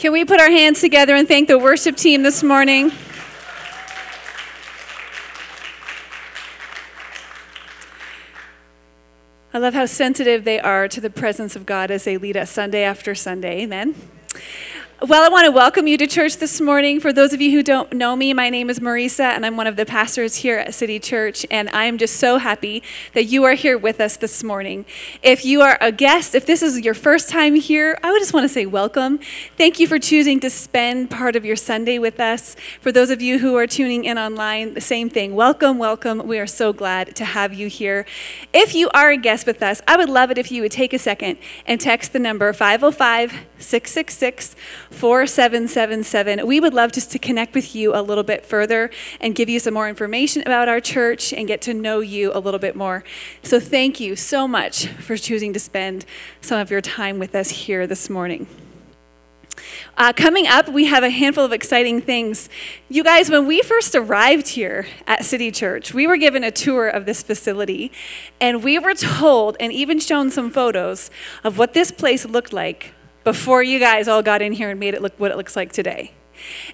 Can we put our hands together and thank the worship team this morning? I love how sensitive they are to the presence of God as they lead us Sunday after Sunday. Amen. Well, I want to welcome you to church this morning. For those of you who don't know me, my name is Marisa, and I'm one of the pastors here at City Church. And I am just so happy that you are here with us this morning. If you are a guest, if this is your first time here, I would just want to say welcome. Thank you for choosing to spend part of your Sunday with us. For those of you who are tuning in online, the same thing. Welcome, welcome. We are so glad to have you here. If you are a guest with us, I would love it if you would take a second and text the number 505 666 4777. We would love just to connect with you a little bit further and give you some more information about our church and get to know you a little bit more. So, thank you so much for choosing to spend some of your time with us here this morning. Uh, coming up, we have a handful of exciting things. You guys, when we first arrived here at City Church, we were given a tour of this facility, and we were told and even shown some photos of what this place looked like before you guys all got in here and made it look what it looks like today.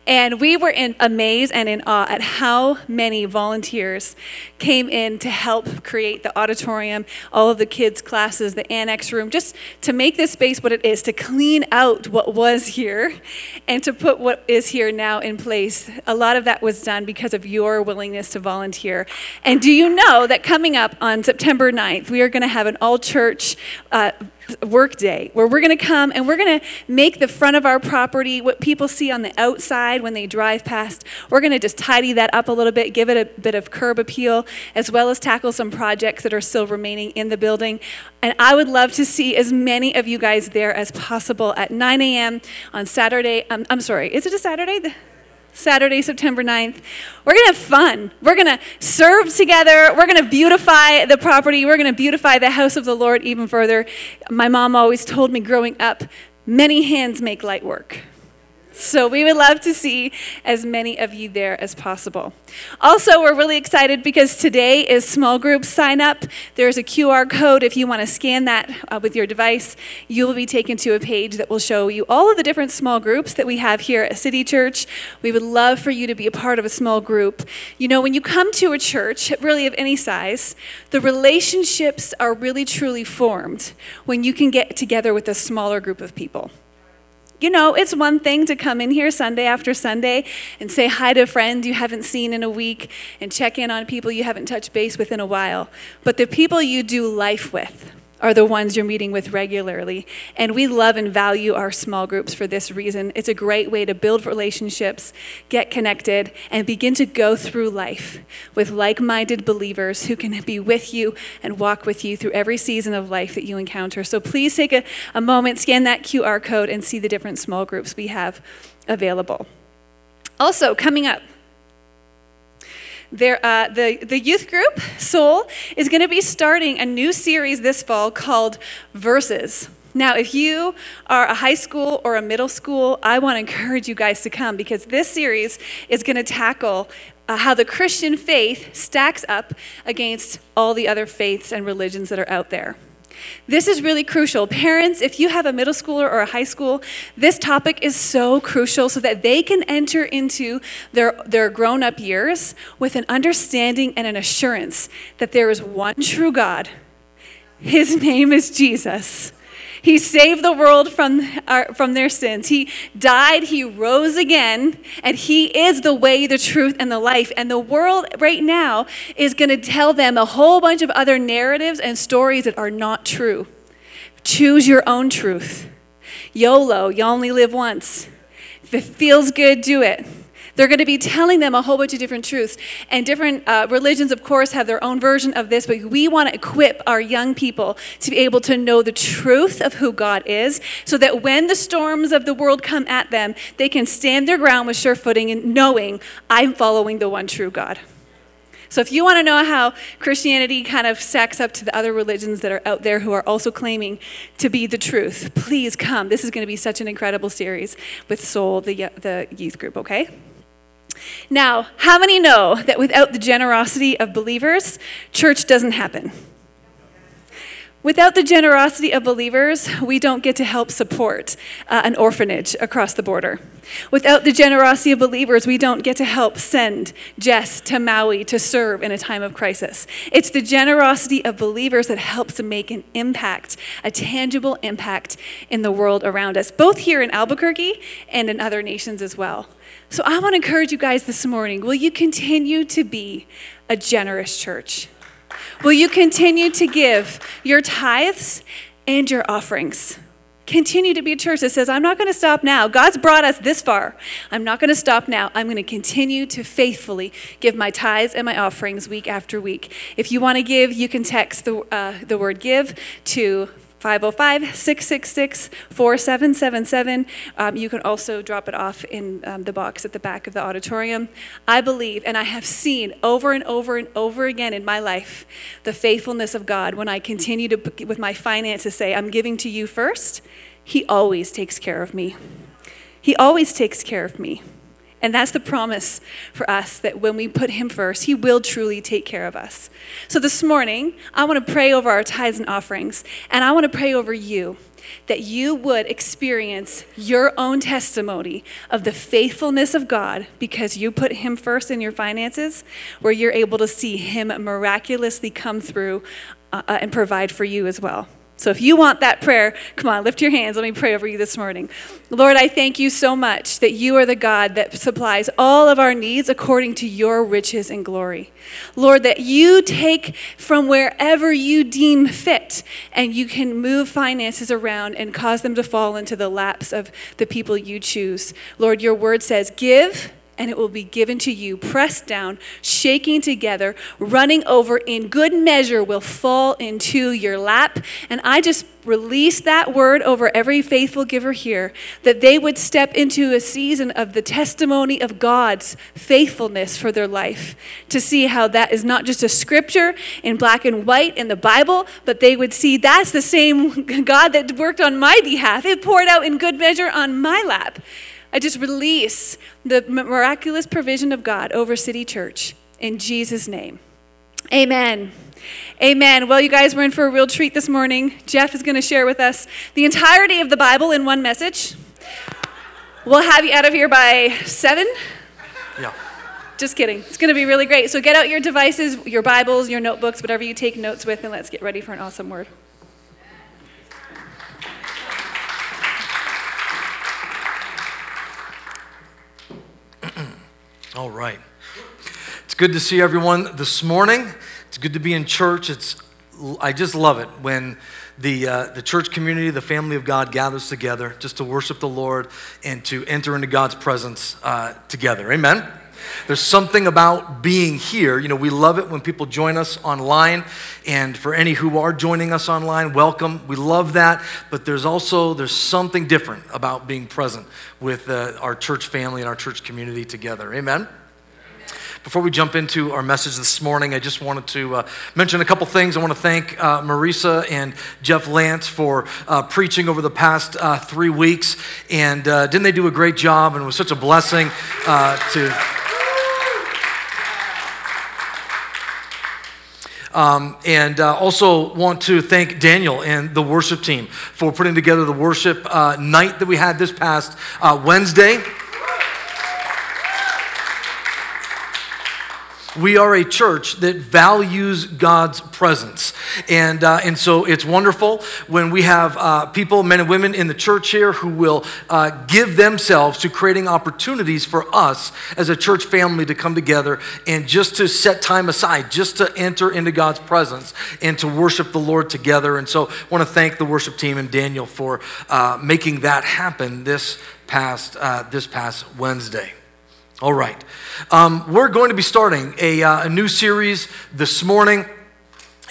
And we were in amaze and in awe at how many volunteers came in to help create the auditorium, all of the kids' classes, the annex room, just to make this space what it is, to clean out what was here and to put what is here now in place. A lot of that was done because of your willingness to volunteer. And do you know that coming up on September 9th, we are going to have an all church uh, work day where we're going to come and we're going to make the front of our property what people see on the outside when they drive past. We're going to just tidy that up a little bit, give it a bit of curb appeal, as well as tackle some projects that are still remaining in the building. And I would love to see as many of you guys there as possible at 9 a.m. on Saturday. Um, I'm sorry, is it a Saturday? Saturday, September 9th. We're going to have fun. We're going to serve together. We're going to beautify the property. We're going to beautify the house of the Lord even further. My mom always told me growing up many hands make light work. So we would love to see as many of you there as possible. Also, we're really excited because today is small group sign up. There's a QR code. If you want to scan that uh, with your device, you will be taken to a page that will show you all of the different small groups that we have here at City Church. We would love for you to be a part of a small group. You know, when you come to a church, really of any size, the relationships are really truly formed when you can get together with a smaller group of people. You know, it's one thing to come in here Sunday after Sunday and say hi to a friend you haven't seen in a week and check in on people you haven't touched base with in a while. But the people you do life with, are the ones you're meeting with regularly. And we love and value our small groups for this reason. It's a great way to build relationships, get connected, and begin to go through life with like minded believers who can be with you and walk with you through every season of life that you encounter. So please take a, a moment, scan that QR code, and see the different small groups we have available. Also, coming up, there, uh, the, the youth group, Soul, is going to be starting a new series this fall called Verses. Now, if you are a high school or a middle school, I want to encourage you guys to come because this series is going to tackle uh, how the Christian faith stacks up against all the other faiths and religions that are out there. This is really crucial. Parents, if you have a middle schooler or a high school, this topic is so crucial so that they can enter into their, their grown up years with an understanding and an assurance that there is one true God. His name is Jesus. He saved the world from, our, from their sins. He died, He rose again, and He is the way, the truth, and the life. And the world right now is going to tell them a whole bunch of other narratives and stories that are not true. Choose your own truth. YOLO, you only live once. If it feels good, do it. They're going to be telling them a whole bunch of different truths. And different uh, religions, of course, have their own version of this, but we want to equip our young people to be able to know the truth of who God is so that when the storms of the world come at them, they can stand their ground with sure footing and knowing I'm following the one true God. So, if you want to know how Christianity kind of stacks up to the other religions that are out there who are also claiming to be the truth, please come. This is going to be such an incredible series with Soul, the, the youth group, okay? Now, how many know that without the generosity of believers, church doesn't happen? Without the generosity of believers, we don't get to help support uh, an orphanage across the border. Without the generosity of believers, we don't get to help send Jess to Maui to serve in a time of crisis. It's the generosity of believers that helps make an impact, a tangible impact in the world around us, both here in Albuquerque and in other nations as well. So I want to encourage you guys this morning will you continue to be a generous church? Will you continue to give your tithes and your offerings? Continue to be a church that says, I'm not going to stop now. God's brought us this far. I'm not going to stop now. I'm going to continue to faithfully give my tithes and my offerings week after week. If you want to give, you can text the, uh, the word give to 505 666 4777. Um, you can also drop it off in um, the box at the back of the auditorium. I believe, and I have seen over and over and over again in my life, the faithfulness of God when I continue to, with my finances, say, I'm giving to you first. He always takes care of me. He always takes care of me. And that's the promise for us that when we put Him first, He will truly take care of us. So this morning, I want to pray over our tithes and offerings, and I want to pray over you that you would experience your own testimony of the faithfulness of God because you put Him first in your finances, where you're able to see Him miraculously come through uh, uh and provide for you as well. So if you want that prayer, come on, lift your hands. Let me pray over you this morning. Lord, I thank you so much that you are the God that supplies all of our needs according to your riches and glory. Lord, that you take from wherever you deem fit and you can move finances around and cause them to fall into the laps of the people you choose. Lord, your word says, give and it will be given to you, pressed down, shaking together, running over in good measure will fall into your lap. And I just release that word over every faithful giver here that they would step into a season of the testimony of God's faithfulness for their life to see how that is not just a scripture in black and white in the Bible, but they would see that's the same God that worked on my behalf. It poured out in good measure on my lap. I just release the miraculous provision of God over City Church in Jesus' name. Amen. Amen. Well, you guys, we're in for a real treat this morning. Jeff is going to share with us the entirety of the Bible in one message. We'll have you out of here by seven. Yeah. Just kidding. It's going to be really great. So get out your devices, your Bibles, your notebooks, whatever you take notes with, and let's get ready for an awesome word. All right. It's good to see everyone this morning. It's good to be in church. It's I just love it when the, uh, the church community, the family of God gathers together just to worship the Lord and to enter into God's presence uh, together. Amen. There's something about being here. You know, we love it when people join us online. And for any who are joining us online, welcome. We love that. But there's also there's something different about being present with uh, our church family and our church community together. Amen. Before we jump into our message this morning, I just wanted to uh, mention a couple things. I want to thank uh, Marisa and Jeff Lance for uh, preaching over the past uh, three weeks. And uh, didn't they do a great job? And it was such a blessing uh, to. Um, and uh, also want to thank Daniel and the worship team for putting together the worship uh, night that we had this past uh, Wednesday. We are a church that values God's presence. And, uh, and so it's wonderful when we have uh, people, men and women in the church here, who will uh, give themselves to creating opportunities for us as a church family to come together and just to set time aside, just to enter into God's presence and to worship the Lord together. And so I want to thank the worship team and Daniel for uh, making that happen this past, uh, this past Wednesday. All right. Um, we're going to be starting a, uh, a new series this morning.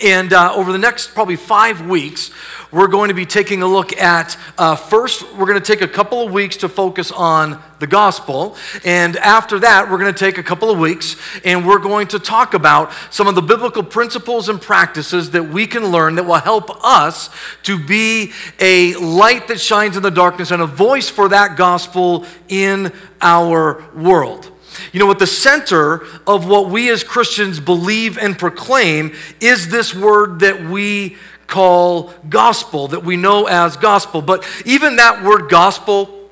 And uh, over the next probably five weeks, we're going to be taking a look at uh, first, we're going to take a couple of weeks to focus on the gospel. And after that, we're going to take a couple of weeks and we're going to talk about some of the biblical principles and practices that we can learn that will help us to be a light that shines in the darkness and a voice for that gospel in our world. You know, at the center of what we as Christians believe and proclaim is this word that we call gospel, that we know as gospel. But even that word gospel,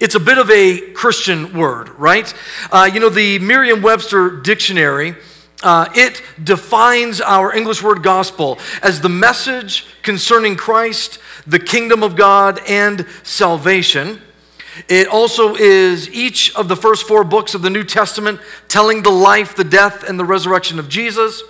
it's a bit of a Christian word, right? Uh, you know, the Merriam Webster dictionary. Uh, it defines our English word gospel as the message concerning Christ, the kingdom of God, and salvation. It also is each of the first four books of the New Testament telling the life, the death, and the resurrection of Jesus.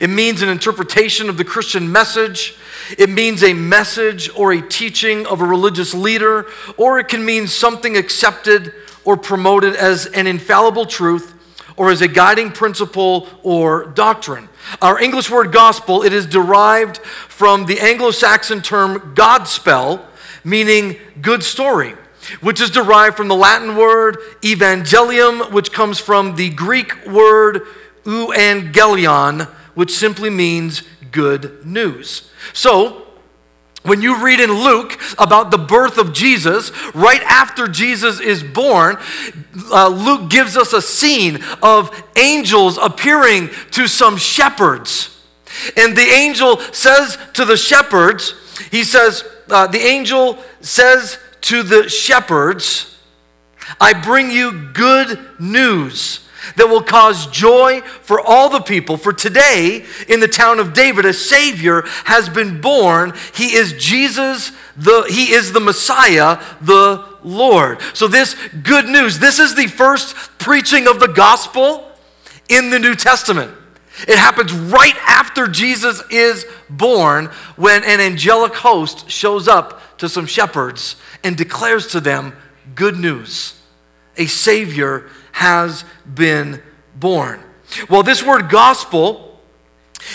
It means an interpretation of the Christian message. It means a message or a teaching of a religious leader, or it can mean something accepted or promoted as an infallible truth or as a guiding principle or doctrine. Our English word gospel, it is derived from the Anglo-Saxon term godspell, meaning good story, which is derived from the Latin word evangelium, which comes from the Greek word euangelion, which simply means good news. So, when you read in Luke about the birth of Jesus, right after Jesus is born, uh, Luke gives us a scene of angels appearing to some shepherds. And the angel says to the shepherds, he says, uh, the angel says to the shepherds, I bring you good news that will cause joy for all the people. For today, in the town of David, a Savior has been born. He is Jesus, the, He is the Messiah, the Lord. So, this good news, this is the first preaching of the gospel in the New Testament. It happens right after Jesus is born when an angelic host shows up to some shepherds and declares to them good news. A Savior has been born. Well, this word gospel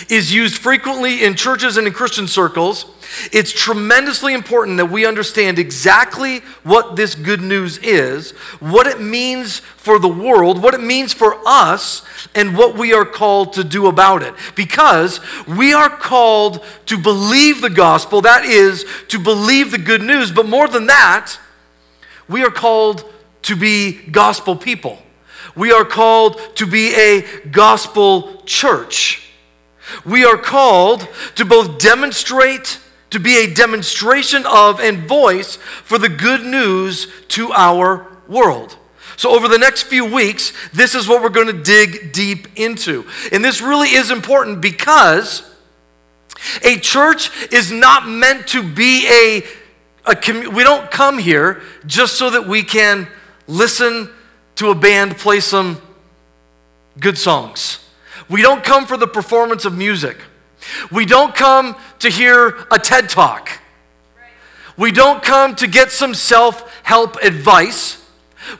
is used frequently in churches and in Christian circles. It's tremendously important that we understand exactly what this good news is, what it means for the world, what it means for us, and what we are called to do about it. Because we are called to believe the gospel, that is, to believe the good news, but more than that, we are called to be gospel people. We are called to be a gospel church. We are called to both demonstrate, to be a demonstration of and voice for the good news to our world. So, over the next few weeks, this is what we're going to dig deep into. And this really is important because a church is not meant to be a, a we don't come here just so that we can listen to a band play some good songs. We don't come for the performance of music. We don't come to hear a TED talk. We don't come to get some self help advice.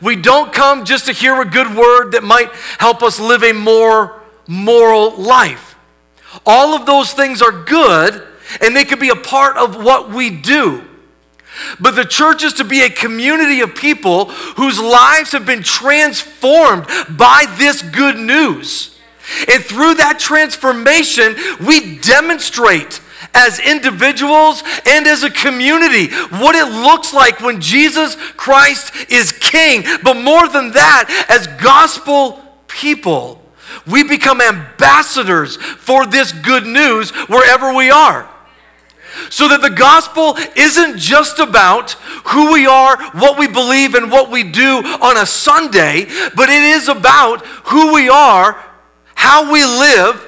We don't come just to hear a good word that might help us live a more moral life. All of those things are good and they could be a part of what we do. But the church is to be a community of people whose lives have been transformed by this good news. And through that transformation, we demonstrate as individuals and as a community what it looks like when Jesus Christ is king. But more than that, as gospel people, we become ambassadors for this good news wherever we are. So that the gospel isn't just about who we are, what we believe, and what we do on a Sunday, but it is about who we are, how we live,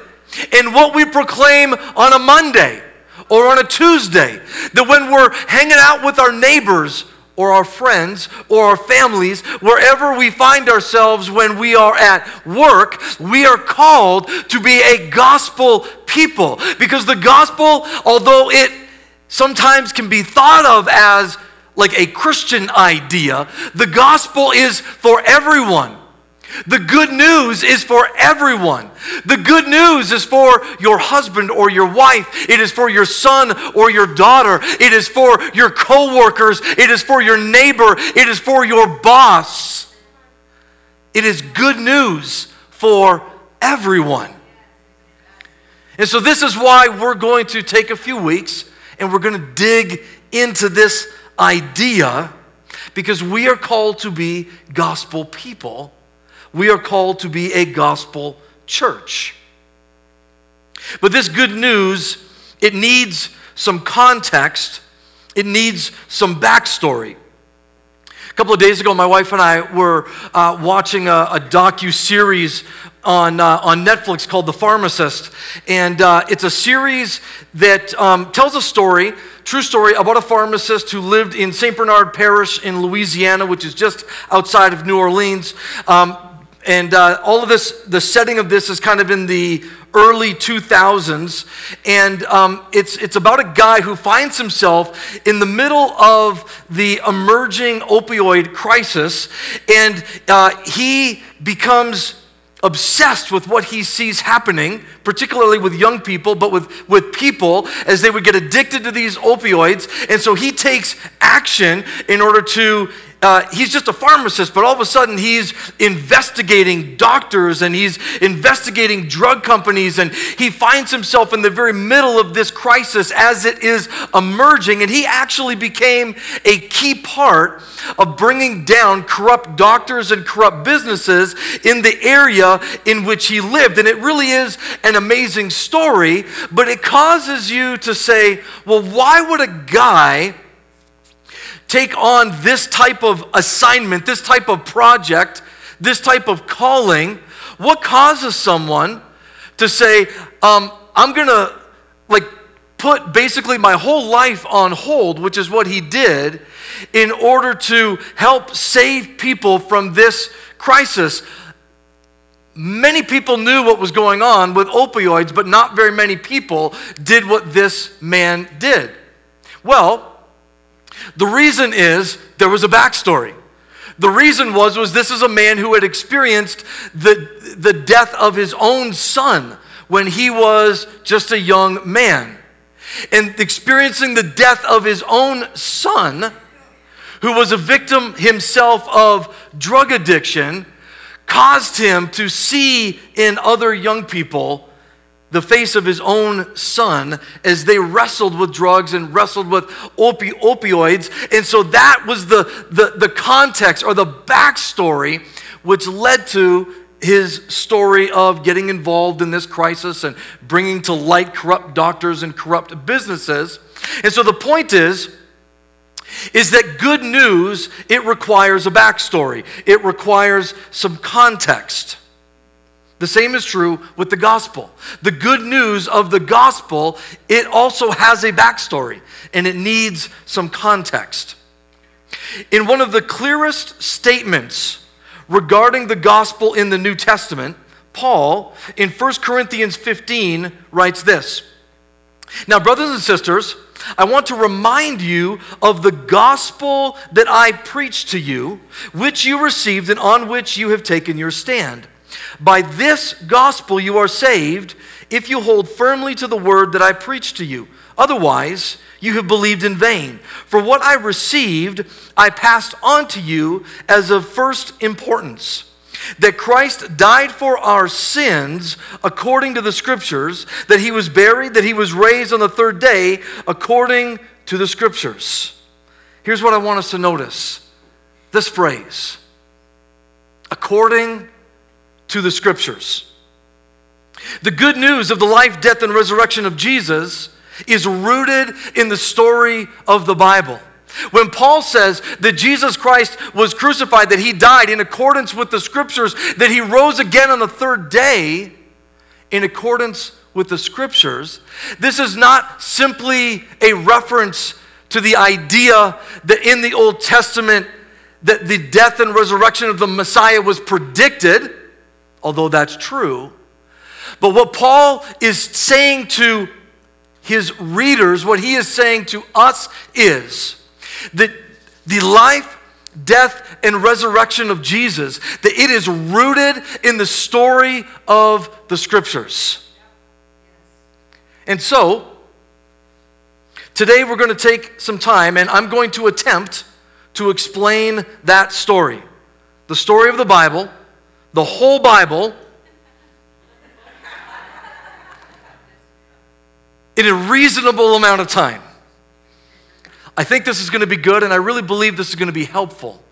and what we proclaim on a Monday or on a Tuesday. That when we're hanging out with our neighbors, or our friends or our families, wherever we find ourselves when we are at work, we are called to be a gospel people. Because the gospel, although it sometimes can be thought of as like a Christian idea, the gospel is for everyone. The good news is for everyone. The good news is for your husband or your wife. It is for your son or your daughter. It is for your coworkers. It is for your neighbor. It is for your boss. It is good news for everyone. And so, this is why we're going to take a few weeks and we're going to dig into this idea because we are called to be gospel people. We are called to be a gospel church. But this good news it needs some context, it needs some backstory. A couple of days ago, my wife and I were uh, watching a, a docu series on, uh, on Netflix called The Pharmacist. And uh, it's a series that um, tells a story, true story, about a pharmacist who lived in St. Bernard Parish in Louisiana, which is just outside of New Orleans. Um, and uh, all of this, the setting of this is kind of in the early 2000s. And um, it's, it's about a guy who finds himself in the middle of the emerging opioid crisis. And uh, he becomes obsessed with what he sees happening, particularly with young people, but with, with people as they would get addicted to these opioids. And so he takes action in order to uh, he's just a pharmacist, but all of a sudden he's investigating doctors and he's investigating drug companies, and he finds himself in the very middle of this crisis as it is emerging. And he actually became a key part of bringing down corrupt doctors and corrupt businesses in the area in which he lived. And it really is an amazing story, but it causes you to say, well, why would a guy take on this type of assignment, this type of project, this type of calling, what causes someone to say, um, I'm going to like put basically my whole life on hold, which is what he did, in order to help save people from this crisis? Many people knew what was going on with opioids, but not very many people did what this man did. Well, the reason is there was a backstory. The reason was was this is a man who had experienced the, the death of his own son when he was just a young man. And experiencing the death of his own son, who was a victim himself of drug addiction, caused him to see in other young people the face of his own son as they wrestled with drugs and wrestled with opi- opioids. And so that was the, the, the context or the backstory which led to his story of getting involved in this crisis and bringing to light corrupt doctors and corrupt businesses. And so the point is, is that good news, it requires a backstory. It requires some context. The same is true with the gospel. The good news of the gospel, it also has a backstory and it needs some context. In one of the clearest statements regarding the gospel in the New Testament, Paul, in 1 Corinthians 15, writes this Now, brothers and sisters, I want to remind you of the gospel that I preached to you, which you received and on which you have taken your stand. By this gospel you are saved if you hold firmly to the word that I preached to you. Otherwise, you have believed in vain. For what I received, I passed on to you as of first importance that Christ died for our sins according to the scriptures, that he was buried, that he was raised on the third day according to the scriptures. Here's what I want us to notice this phrase according to the scriptures. The good news of the life, death, and resurrection of Jesus is rooted in the story of the Bible. When Paul says that Jesus Christ was crucified, that he died in accordance with the scriptures, that he rose again on the third day in accordance with the scriptures, this is not simply a reference to the idea that in the Old Testament that the death and resurrection of the Messiah was predicted although that's true. But what Paul is saying to his readers, what he is saying to us is that the life, death, and resurrection of Jesus, that it is rooted in the story of the scriptures. And so, today we're going to take some time and I'm going to attempt to explain that story. The story of the Bible the whole Bible in a reasonable amount of time. I think this is going to be good, and I really believe this is going to be helpful.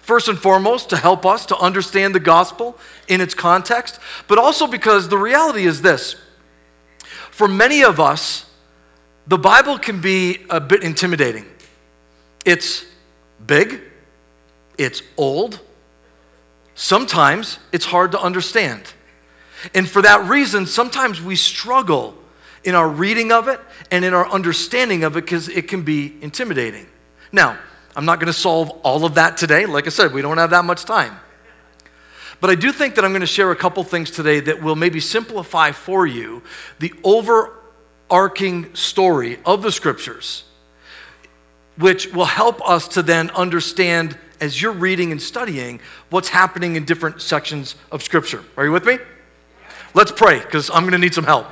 First and foremost, to help us to understand the gospel in its context, but also because the reality is this for many of us, the Bible can be a bit intimidating. It's big, it's old, sometimes it's hard to understand. And for that reason, sometimes we struggle in our reading of it and in our understanding of it because it can be intimidating. Now, I'm not going to solve all of that today. Like I said, we don't have that much time. But I do think that I'm going to share a couple things today that will maybe simplify for you the overarching story of the scriptures, which will help us to then understand as you're reading and studying what's happening in different sections of scripture. Are you with me? Let's pray because I'm going to need some help.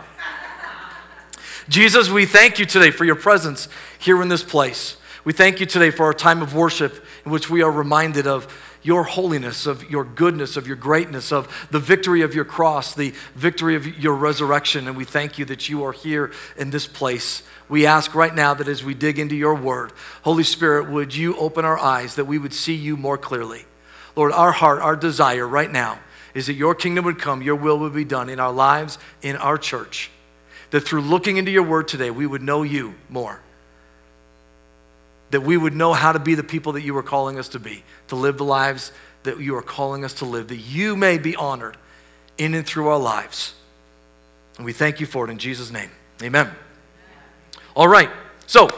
Jesus, we thank you today for your presence here in this place. We thank you today for our time of worship in which we are reminded of your holiness, of your goodness, of your greatness, of the victory of your cross, the victory of your resurrection. And we thank you that you are here in this place. We ask right now that as we dig into your word, Holy Spirit, would you open our eyes that we would see you more clearly? Lord, our heart, our desire right now is that your kingdom would come, your will would be done in our lives, in our church. That through looking into your word today, we would know you more that we would know how to be the people that you are calling us to be, to live the lives that you are calling us to live, that you may be honored in and through our lives. And we thank you for it in Jesus' name. Amen. All right, so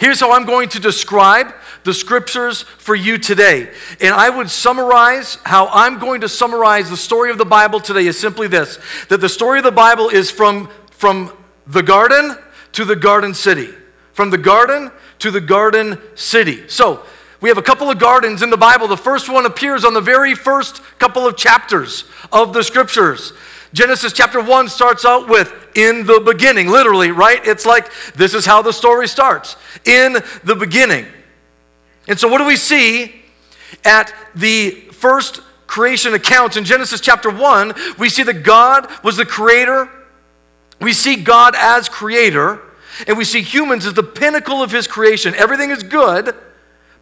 here's how I'm going to describe the scriptures for you today. And I would summarize how I'm going to summarize the story of the Bible today is simply this that the story of the Bible is from, from the garden to the garden city. From the garden to the garden city. So, we have a couple of gardens in the Bible. The first one appears on the very first couple of chapters of the scriptures. Genesis chapter 1 starts out with in the beginning, literally, right? It's like this is how the story starts in the beginning. And so, what do we see at the first creation account in Genesis chapter 1? We see that God was the creator, we see God as creator. And we see humans as the pinnacle of his creation. Everything is good,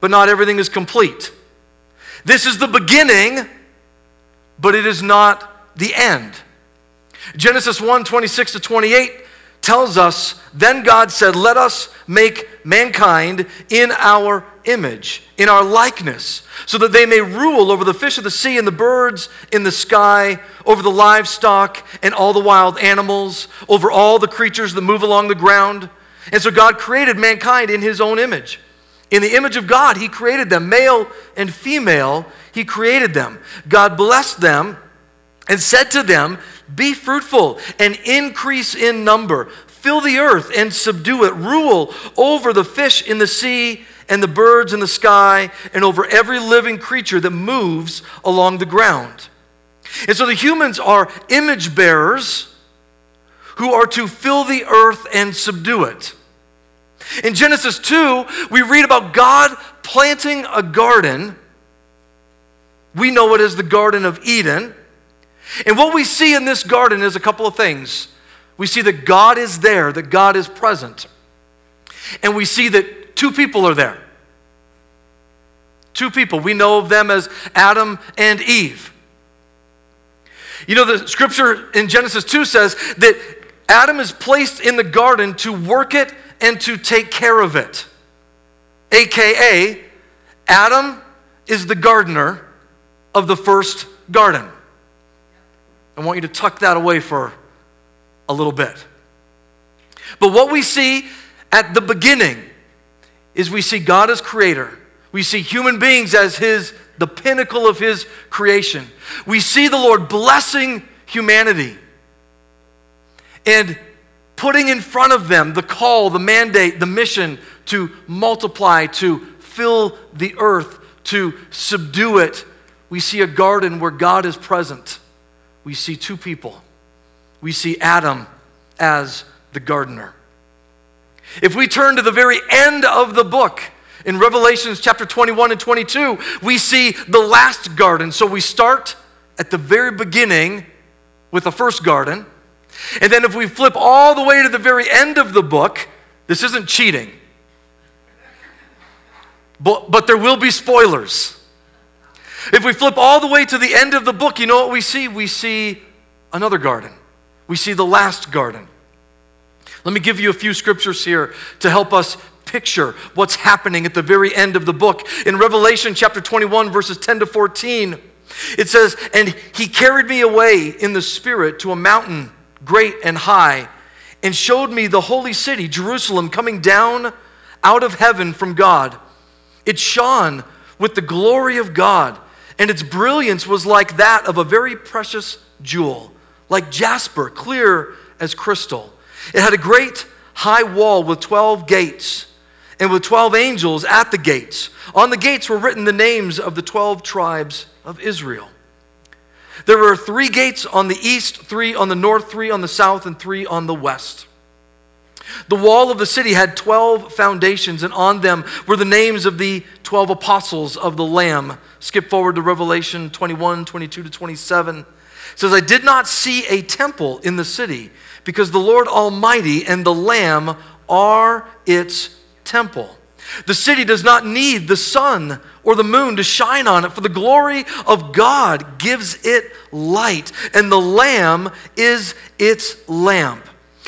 but not everything is complete. This is the beginning, but it is not the end. Genesis 1 26 to 28 tells us Then God said, Let us make mankind in our image, in our likeness, so that they may rule over the fish of the sea and the birds in the sky, over the livestock and all the wild animals, over all the creatures that move along the ground. And so God created mankind in his own image. In the image of God, he created them, male and female, he created them. God blessed them and said to them, Be fruitful and increase in number, fill the earth and subdue it, rule over the fish in the sea and the birds in the sky, and over every living creature that moves along the ground. And so the humans are image bearers who are to fill the earth and subdue it. In Genesis 2, we read about God planting a garden. We know it as the Garden of Eden. And what we see in this garden is a couple of things. We see that God is there, that God is present. And we see that two people are there. Two people. We know of them as Adam and Eve. You know, the scripture in Genesis 2 says that Adam is placed in the garden to work it and to take care of it. AKA, Adam is the gardener of the first garden. I want you to tuck that away for a little bit. But what we see at the beginning is we see God as creator. We see human beings as his the pinnacle of his creation. We see the Lord blessing humanity and putting in front of them the call, the mandate, the mission to multiply, to fill the earth, to subdue it. We see a garden where God is present. We see two people. We see Adam as the gardener. If we turn to the very end of the book, in Revelations chapter 21 and 22, we see the last garden. So we start at the very beginning with the first garden. And then if we flip all the way to the very end of the book, this isn't cheating. But, but there will be spoilers. If we flip all the way to the end of the book, you know what we see? We see another garden. We see the last garden. Let me give you a few scriptures here to help us picture what's happening at the very end of the book. In Revelation chapter 21, verses 10 to 14, it says, And he carried me away in the Spirit to a mountain great and high, and showed me the holy city, Jerusalem, coming down out of heaven from God. It shone with the glory of God, and its brilliance was like that of a very precious jewel, like jasper, clear as crystal. It had a great high wall with 12 gates and with 12 angels at the gates. On the gates were written the names of the 12 tribes of Israel. There were three gates on the east, three on the north, three on the south, and three on the west. The wall of the city had 12 foundations, and on them were the names of the 12 apostles of the Lamb. Skip forward to Revelation 21, 22 to 27. It says, I did not see a temple in the city, because the Lord Almighty and the Lamb are its temple. The city does not need the sun or the moon to shine on it, for the glory of God gives it light, and the Lamb is its lamp.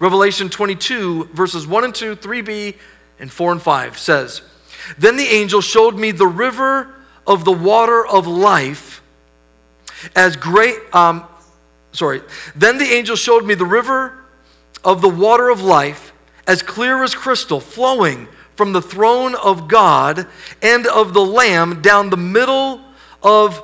Revelation 22, verses 1 and 2, 3b, and 4 and 5 says, Then the angel showed me the river of the water of life as great, um, sorry, then the angel showed me the river of the water of life, as clear as crystal, flowing from the throne of God and of the Lamb down the middle of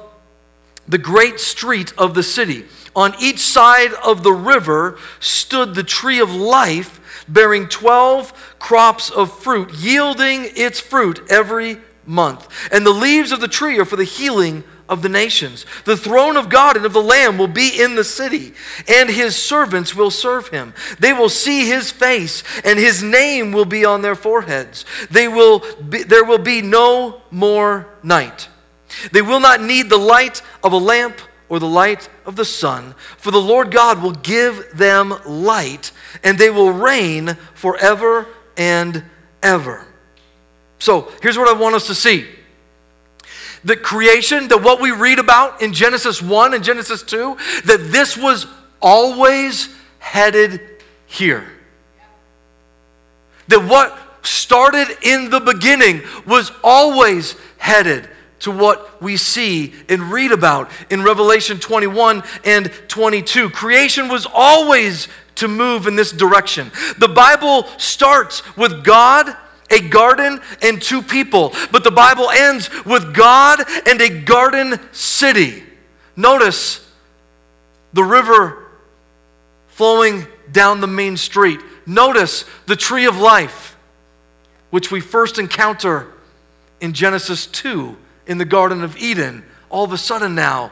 the great street of the city. On each side of the river stood the tree of life, bearing 12 crops of fruit, yielding its fruit every month. And the leaves of the tree are for the healing of the nations. The throne of God and of the Lamb will be in the city, and his servants will serve him. They will see his face, and his name will be on their foreheads. They will be, there will be no more night. They will not need the light of a lamp or the light of the sun, for the Lord God will give them light, and they will reign forever and ever. So here's what I want us to see the creation, that what we read about in Genesis 1 and Genesis 2, that this was always headed here. That what started in the beginning was always headed to what we see and read about in Revelation 21 and 22. Creation was always to move in this direction. The Bible starts with God a garden and two people. But the Bible ends with God and a garden city. Notice the river flowing down the main street. Notice the tree of life, which we first encounter in Genesis 2 in the Garden of Eden. All of a sudden now,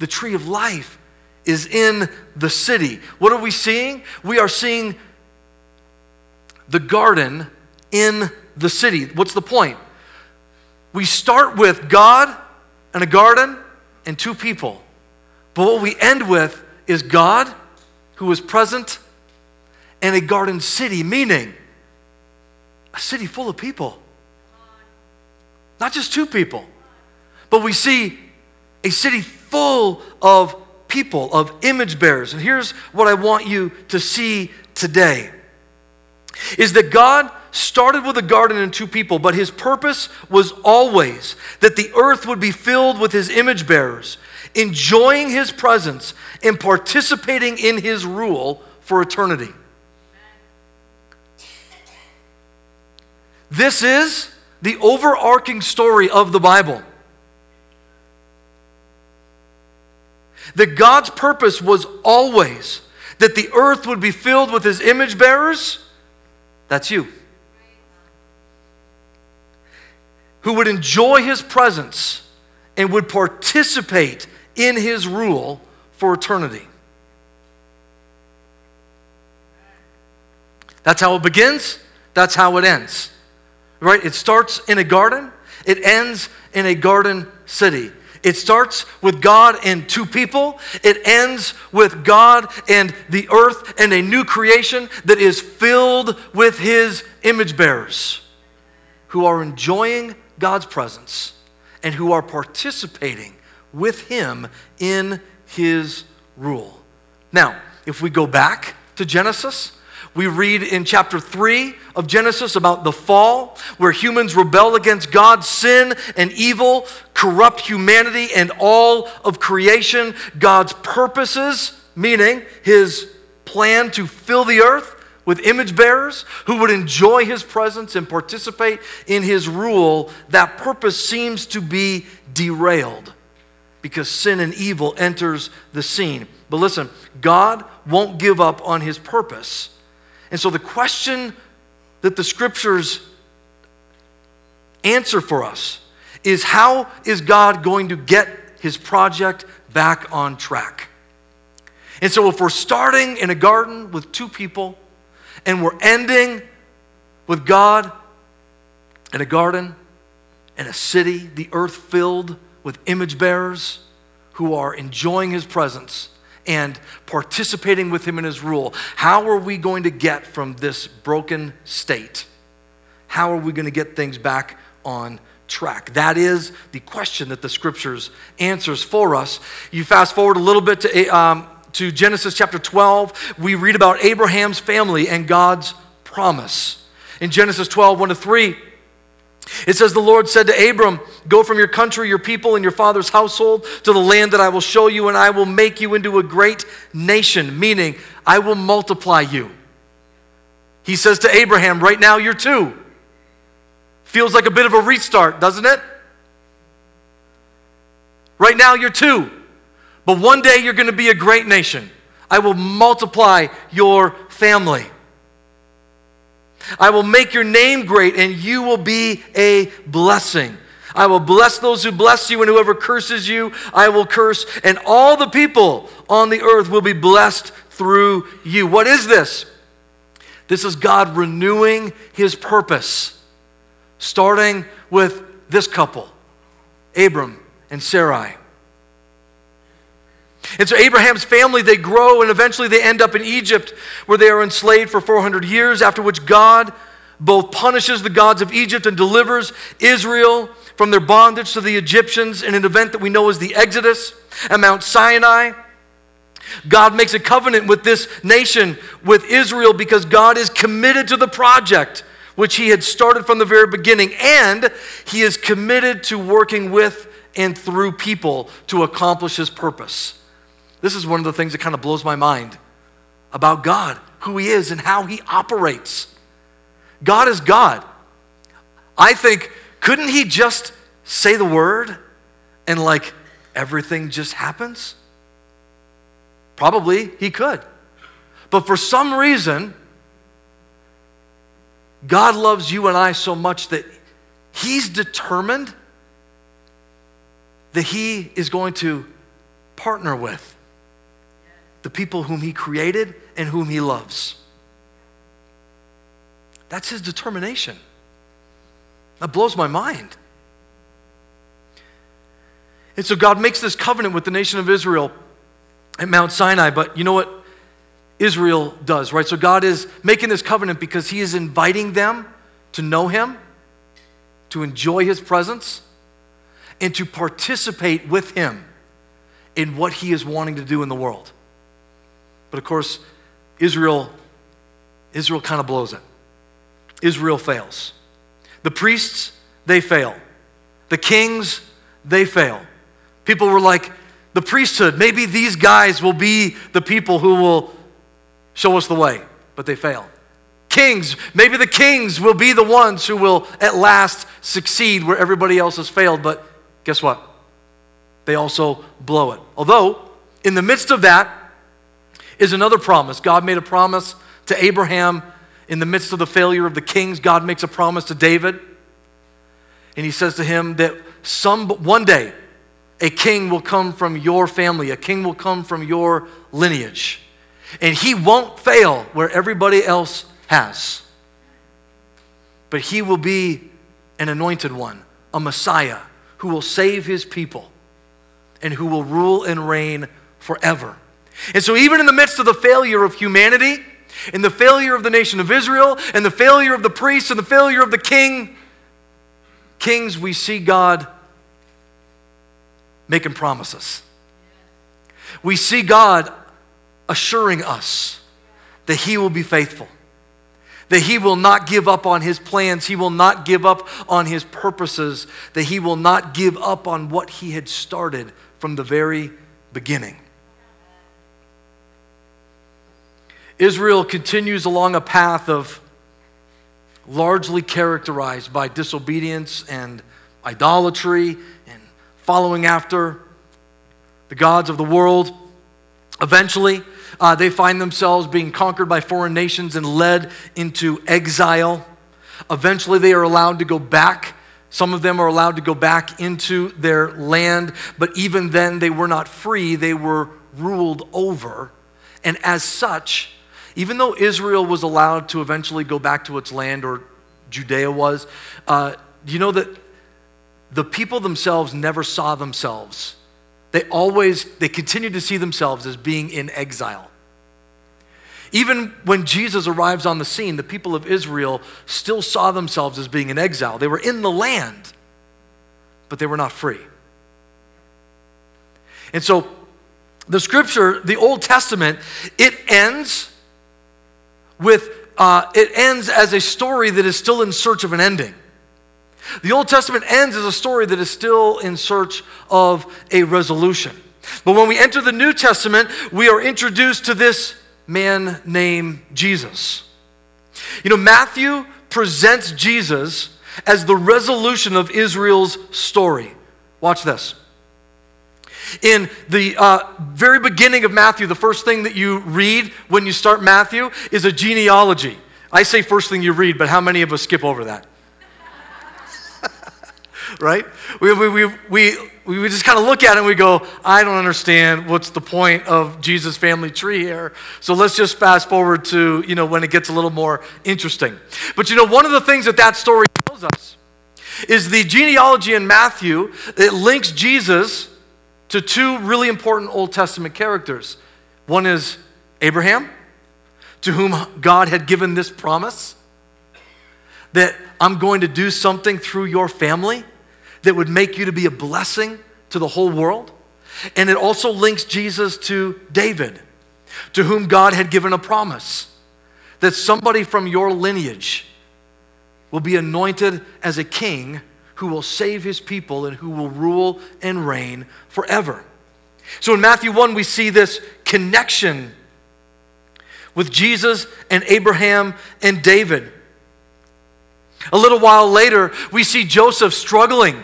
the tree of life is in the city. What are we seeing? We are seeing the garden in the city. What's the point? We start with God and a garden and two people. But what we end with is God who is present and a garden city, meaning a city full of people. Not just two people, but we see a city full of people, of image bearers. And here's what I want you to see today is that God started with a garden and two people, but his purpose was always that the earth would be filled with his image bearers, enjoying his presence and participating in his rule for eternity. This is the overarching story of the Bible. That God's purpose was always that the earth would be filled with his image bearers. That's you. who would enjoy his presence and would participate in his rule for eternity. That's how it begins, that's how it ends. right? It starts in a garden, it ends in a garden city. It starts with God and two people. It ends with God and the earth and a new creation that is filled with his image bearers who are enjoying God's presence and who are participating with him in his rule. Now, if we go back to Genesis, we read in chapter 3 of Genesis about the fall, where humans rebel against God, sin and evil corrupt humanity and all of creation. God's purposes, meaning his plan to fill the earth with image bearers who would enjoy his presence and participate in his rule, that purpose seems to be derailed because sin and evil enters the scene. But listen, God won't give up on his purpose. And so the question that the scriptures answer for us is how is God going to get his project back on track? And so if we're starting in a garden with two people and we're ending with God in a garden and a city, the earth filled with image bearers who are enjoying his presence and participating with him in his rule. How are we going to get from this broken state? How are we going to get things back on track? That is the question that the scriptures answers for us. You fast forward a little bit to, um, to Genesis chapter 12, we read about Abraham's family and God's promise. In Genesis 12, 1 to 3, it says, The Lord said to Abram, Go from your country, your people, and your father's household to the land that I will show you, and I will make you into a great nation, meaning, I will multiply you. He says to Abraham, Right now you're two. Feels like a bit of a restart, doesn't it? Right now you're two. But one day you're going to be a great nation. I will multiply your family. I will make your name great, and you will be a blessing. I will bless those who bless you, and whoever curses you, I will curse. And all the people on the earth will be blessed through you. What is this? This is God renewing his purpose, starting with this couple, Abram and Sarai. And so Abraham's family, they grow and eventually they end up in Egypt where they are enslaved for 400 years, after which God both punishes the gods of Egypt and delivers Israel from their bondage to the Egyptians in an event that we know as the Exodus at Mount Sinai. God makes a covenant with this nation, with Israel, because God is committed to the project which He had started from the very beginning, and He is committed to working with and through people to accomplish His purpose. This is one of the things that kind of blows my mind about God, who He is, and how He operates. God is God. I think, couldn't He just say the word and like everything just happens? Probably He could. But for some reason, God loves you and I so much that He's determined that He is going to partner with the people whom he created and whom he loves. That's his determination. That blows my mind. And so God makes this covenant with the nation of Israel at Mount Sinai, but you know what Israel does, right? So God is making this covenant because he is inviting them to know him, to enjoy his presence, and to participate with him in what he is wanting to do in the world. But of course, Israel, Israel kind of blows it. Israel fails. The priests, they fail. The kings, they fail. People were like, the priesthood, maybe these guys will be the people who will show us the way, but they fail. Kings, maybe the kings will be the ones who will at last succeed where everybody else has failed, but guess what? They also blow it. Although, in the midst of that, is another promise. God made a promise to Abraham in the midst of the failure of the kings. God makes a promise to David. And he says to him that some one day a king will come from your family, a king will come from your lineage. And he won't fail where everybody else has. but he will be an anointed one, a Messiah who will save his people and who will rule and reign forever. And so, even in the midst of the failure of humanity, in the failure of the nation of Israel, and the failure of the priests, and the failure of the king, kings, we see God making promises. We see God assuring us that He will be faithful, that He will not give up on His plans, He will not give up on His purposes, that He will not give up on what He had started from the very beginning. Israel continues along a path of largely characterized by disobedience and idolatry and following after the gods of the world. Eventually, uh, they find themselves being conquered by foreign nations and led into exile. Eventually, they are allowed to go back. Some of them are allowed to go back into their land, but even then, they were not free. They were ruled over. And as such, even though Israel was allowed to eventually go back to its land, or Judea was, uh, you know that the people themselves never saw themselves. They always, they continued to see themselves as being in exile. Even when Jesus arrives on the scene, the people of Israel still saw themselves as being in exile. They were in the land, but they were not free. And so the scripture, the Old Testament, it ends with, uh, it ends as a story that is still in search of an ending. The Old Testament ends as a story that is still in search of a resolution. But when we enter the New Testament, we are introduced to this man named Jesus. You know, Matthew presents Jesus as the resolution of Israel's story. Watch this. In the uh, very beginning of Matthew, the first thing that you read when you start Matthew is a genealogy. I say first thing you read, but how many of us skip over that? right? We, we, we, we, we just kind of look at it and we go, I don't understand what's the point of Jesus' family tree here. So let's just fast forward to, you know, when it gets a little more interesting. But you know, one of the things that that story tells us is the genealogy in Matthew, it links Jesus to two really important Old Testament characters. One is Abraham, to whom God had given this promise that I'm going to do something through your family that would make you to be a blessing to the whole world. And it also links Jesus to David, to whom God had given a promise that somebody from your lineage will be anointed as a king who will save his people and who will rule and reign forever. So in Matthew 1, we see this connection with Jesus and Abraham and David. A little while later, we see Joseph struggling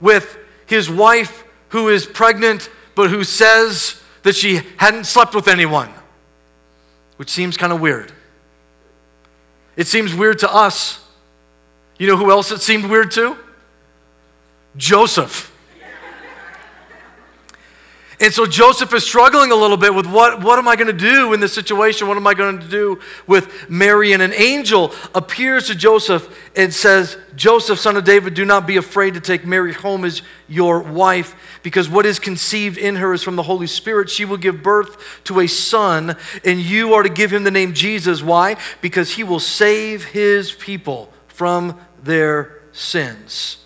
with his wife who is pregnant, but who says that she hadn't slept with anyone, which seems kind of weird. It seems weird to us. You know who else it seemed weird to? Joseph. And so Joseph is struggling a little bit with what, what am I going to do in this situation? What am I going to do with Mary? And an angel appears to Joseph and says, Joseph, son of David, do not be afraid to take Mary home as your wife, because what is conceived in her is from the Holy Spirit. She will give birth to a son, and you are to give him the name Jesus. Why? Because he will save his people from their sins.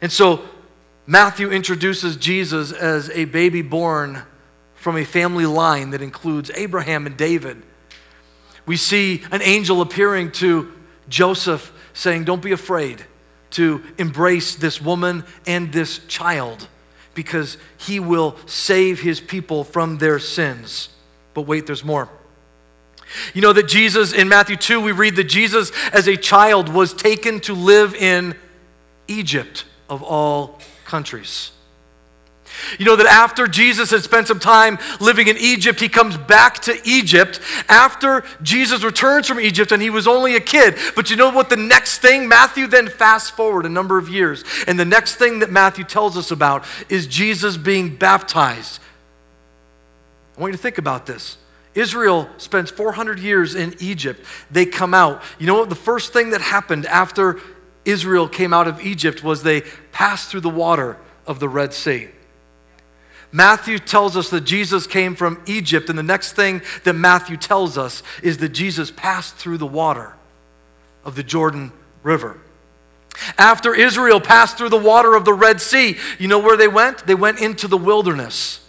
And so Matthew introduces Jesus as a baby born from a family line that includes Abraham and David. We see an angel appearing to Joseph saying, Don't be afraid to embrace this woman and this child because he will save his people from their sins. But wait, there's more. You know that Jesus, in Matthew 2, we read that Jesus as a child was taken to live in Egypt of all countries. You know that after Jesus had spent some time living in Egypt, he comes back to Egypt after Jesus returns from Egypt and he was only a kid. But you know what the next thing? Matthew then fast forward a number of years. And the next thing that Matthew tells us about is Jesus being baptized. I want you to think about this. Israel spends 400 years in Egypt. They come out. You know what? The first thing that happened after Israel came out of Egypt was they passed through the water of the Red Sea. Matthew tells us that Jesus came from Egypt, and the next thing that Matthew tells us is that Jesus passed through the water of the Jordan River. After Israel passed through the water of the Red Sea, you know where they went? They went into the wilderness.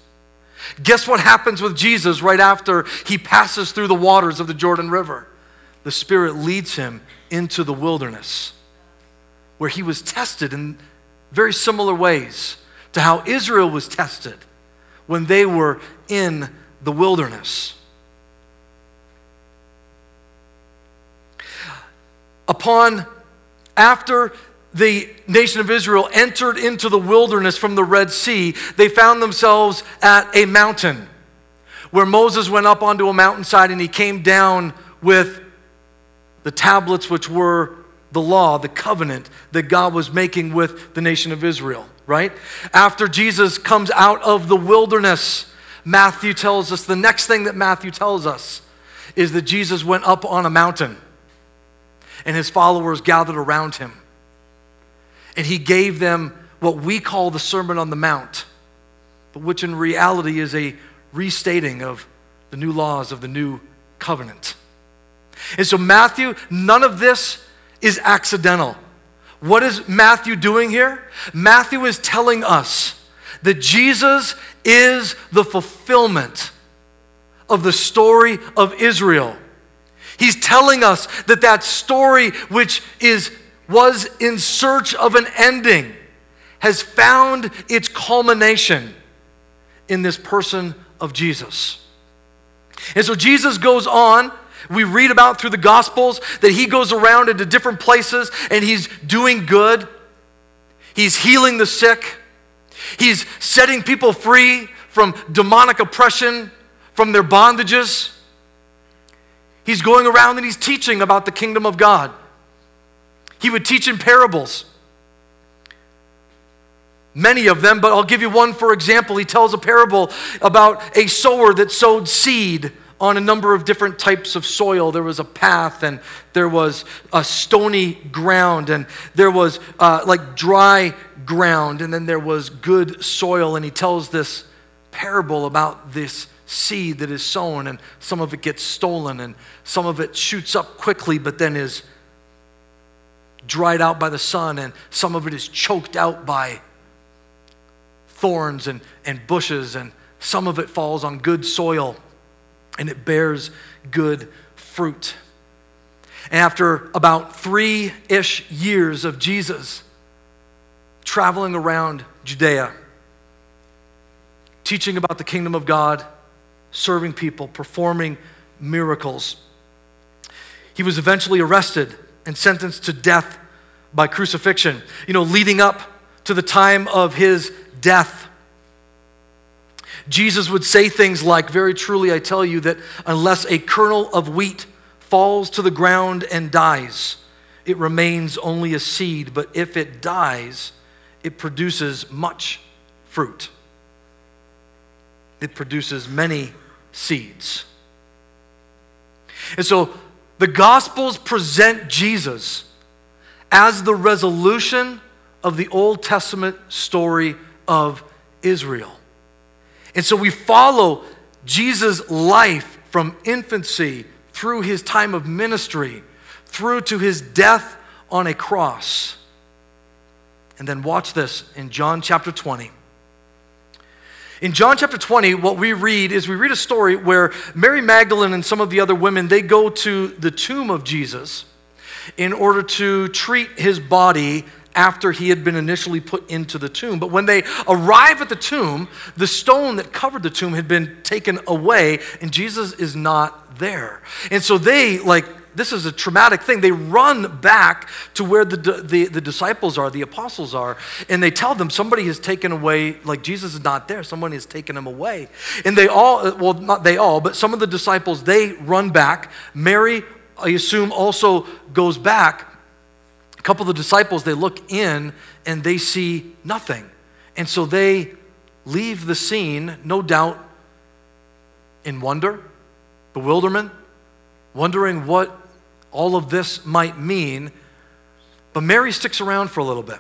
Guess what happens with Jesus right after he passes through the waters of the Jordan River? The Spirit leads him into the wilderness where he was tested in very similar ways to how Israel was tested when they were in the wilderness. Upon, after the nation of Israel entered into the wilderness from the Red Sea, they found themselves at a mountain where Moses went up onto a mountainside and he came down with the tablets, which were the law, the covenant that God was making with the nation of Israel, right? After Jesus comes out of the wilderness, Matthew tells us the next thing that Matthew tells us is that Jesus went up on a mountain and his followers gathered around him and he gave them what we call the Sermon on the Mount, but which in reality is a restating of the new laws of the new covenant. And so, Matthew, none of this is accidental. What is Matthew doing here? Matthew is telling us that Jesus is the fulfillment of the story of Israel. He's telling us that that story, which is was in search of an ending has found its culmination in this person of Jesus. And so Jesus goes on. We read about through the Gospels that he goes around into different places and he's doing good. He's healing the sick. He's setting people free from demonic oppression, from their bondages. He's going around and he's teaching about the kingdom of God. He would teach in parables. Many of them, but I'll give you one for example. He tells a parable about a sower that sowed seed on a number of different types of soil. There was a path, and there was a stony ground, and there was uh, like dry ground, and then there was good soil. And he tells this parable about this seed that is sown, and some of it gets stolen, and some of it shoots up quickly, but then is dried out by the sun, and some of it is choked out by thorns and, and bushes, and some of it falls on good soil and it bears good fruit. And after about three ish years of Jesus traveling around Judea, teaching about the kingdom of God, serving people, performing miracles, he was eventually arrested and sentenced to death by crucifixion. You know, leading up to the time of his death, Jesus would say things like, Very truly, I tell you that unless a kernel of wheat falls to the ground and dies, it remains only a seed, but if it dies, it produces much fruit. It produces many seeds. And so the Gospels present Jesus as the resolution of the Old Testament story of Israel. And so we follow Jesus' life from infancy through his time of ministry, through to his death on a cross. And then watch this in John chapter 20. In John chapter 20, what we read is we read a story where Mary Magdalene and some of the other women, they go to the tomb of Jesus in order to treat his body after he had been initially put into the tomb. But when they arrive at the tomb, the stone that covered the tomb had been taken away, and Jesus is not there. And so they, like, this is a traumatic thing. They run back to where the, the, the, disciples are, the apostles are, and they tell them somebody has taken away, like Jesus is not there, someone has taken him away. And they all, uh, well, not they all, but some of the disciples, they run back. Mary, I assume, also goes back. A couple of the disciples, they look in and they see nothing. And so they leave the scene, no doubt, in wonder bewilderment, wondering what all of this might mean. But Mary sticks around for a little bit.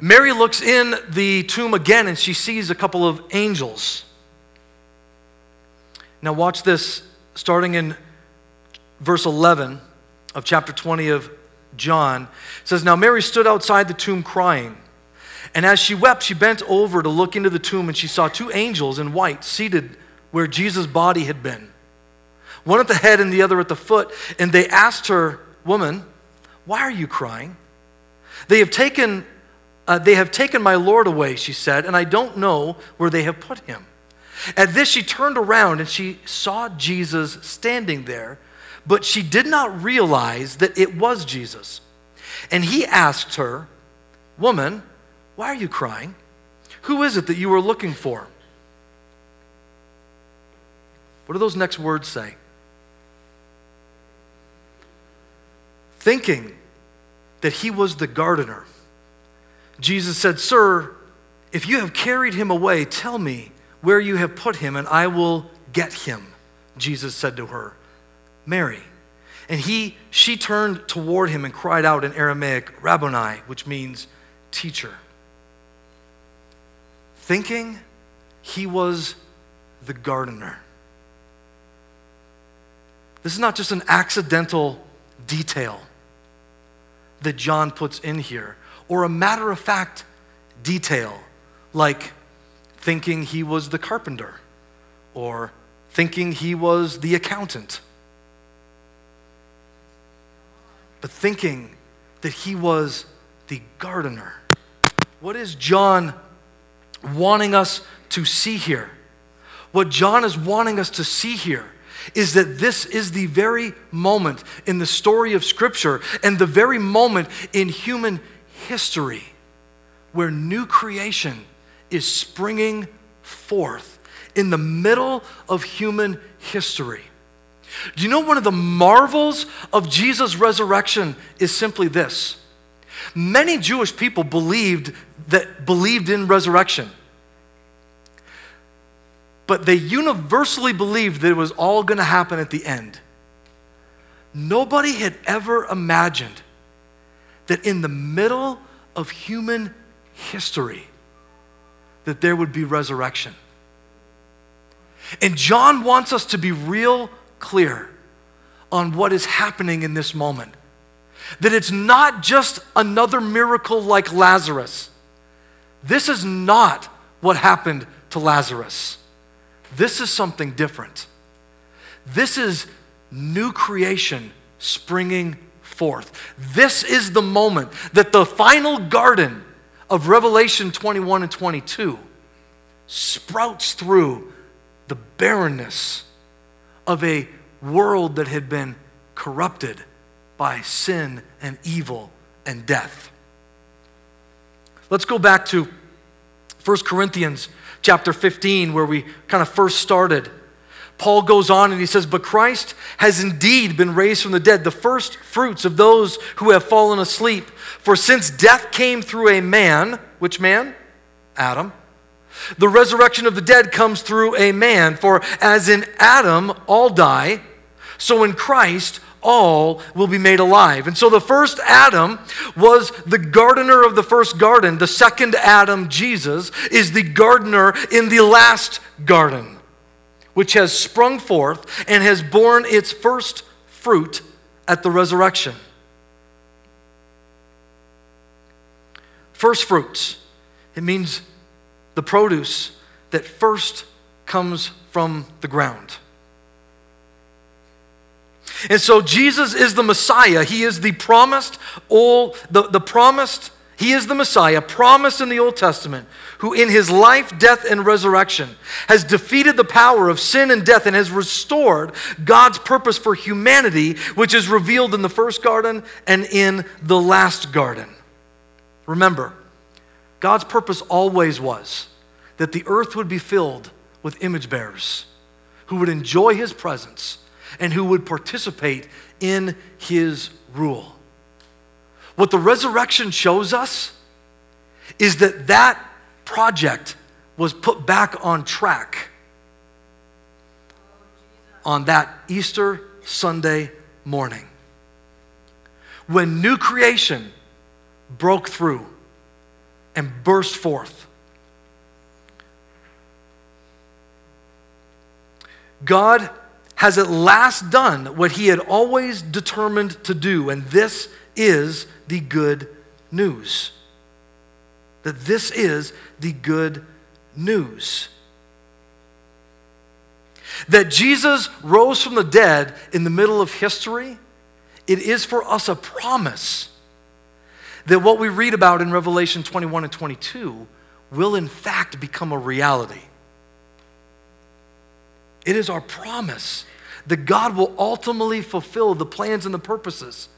Mary looks in the tomb again and she sees a couple of angels. Now, watch this starting in verse 11 of chapter 20 of John. Says, Now Mary stood outside the tomb crying. And as she wept, she bent over to look into the tomb and she saw two angels in white seated where Jesus' body had been, one at the head and the other at the foot. And they asked her, Woman, why are you crying? They have taken, uh, they have taken my Lord away, she said, and I don't know where they have put him. At this, she turned around and she saw Jesus standing there, but she did not realize that it was Jesus. And he asked her, Woman, why are you crying? Who is it that you are looking for? What do those next words say? Thinking that he was the gardener, Jesus said, Sir, if you have carried him away, tell me where you have put him, and I will get him. Jesus said to her, Mary. And he, she turned toward him and cried out in Aramaic, Rabboni, which means teacher. Thinking he was the gardener. This is not just an accidental detail that John puts in here, or a matter of fact detail like thinking he was the carpenter or thinking he was the accountant, but thinking that he was the gardener. What is John wanting us to see here? What John is wanting us to see here is that this is the very moment in the story of Scripture and the very moment in human history where new creation is springing forth in the middle of human history. Do you know one of the marvels of Jesus' resurrection is simply this? Many Jewish people believed that believed in resurrection. But they universally believed that it was all going to happen at the end. Nobody had ever imagined that in the middle of human history, that there would be resurrection. And John wants us to be real clear on what is happening in this moment. That it's not just another miracle like Lazarus. This is not what happened to Lazarus. This is something different. This is new creation springing forth. This is the moment that the final garden of Revelation 21 and 22 sprouts through the barrenness of a world that had been corrupted by sin and evil and death. Let's go back to 1 Corinthians chapter 15 where we kind of first started. Paul goes on and he says, But Christ has indeed been raised from the dead, the first fruits of those who have fallen asleep. For since death came through a man, which man? Adam. The resurrection of the dead comes through a man. For as in Adam all die, so in Christ all will be made alive. And so the first Adam was the gardener of the first garden. The second Adam, Jesus, is the gardener in the last garden which has sprung forth and has borne its first fruit at the resurrection. First fruits, it means the produce that first comes from the ground. And so Jesus is the Messiah. He is the promised all the, the promised he is the Messiah promised in the Old Testament, who in his life, death, and resurrection has defeated the power of sin and death and has restored God's purpose for humanity, which is revealed in the first garden and in the last garden. Remember, God's purpose always was that the earth would be filled with image bearers who would enjoy his presence and who would participate in his rule. What the resurrection shows us is that that project was put back on track. on that Easter Sunday morning when new creation broke through and burst forth. God has at last done what he had always determined to do, and this is the good news. That this is the good news. That Jesus rose from the dead in the middle of history, it is for us a promise that what we read about in Revelation 21 and 22 will in fact become a reality. It is our promise that God will ultimately fulfill the plans and the purposes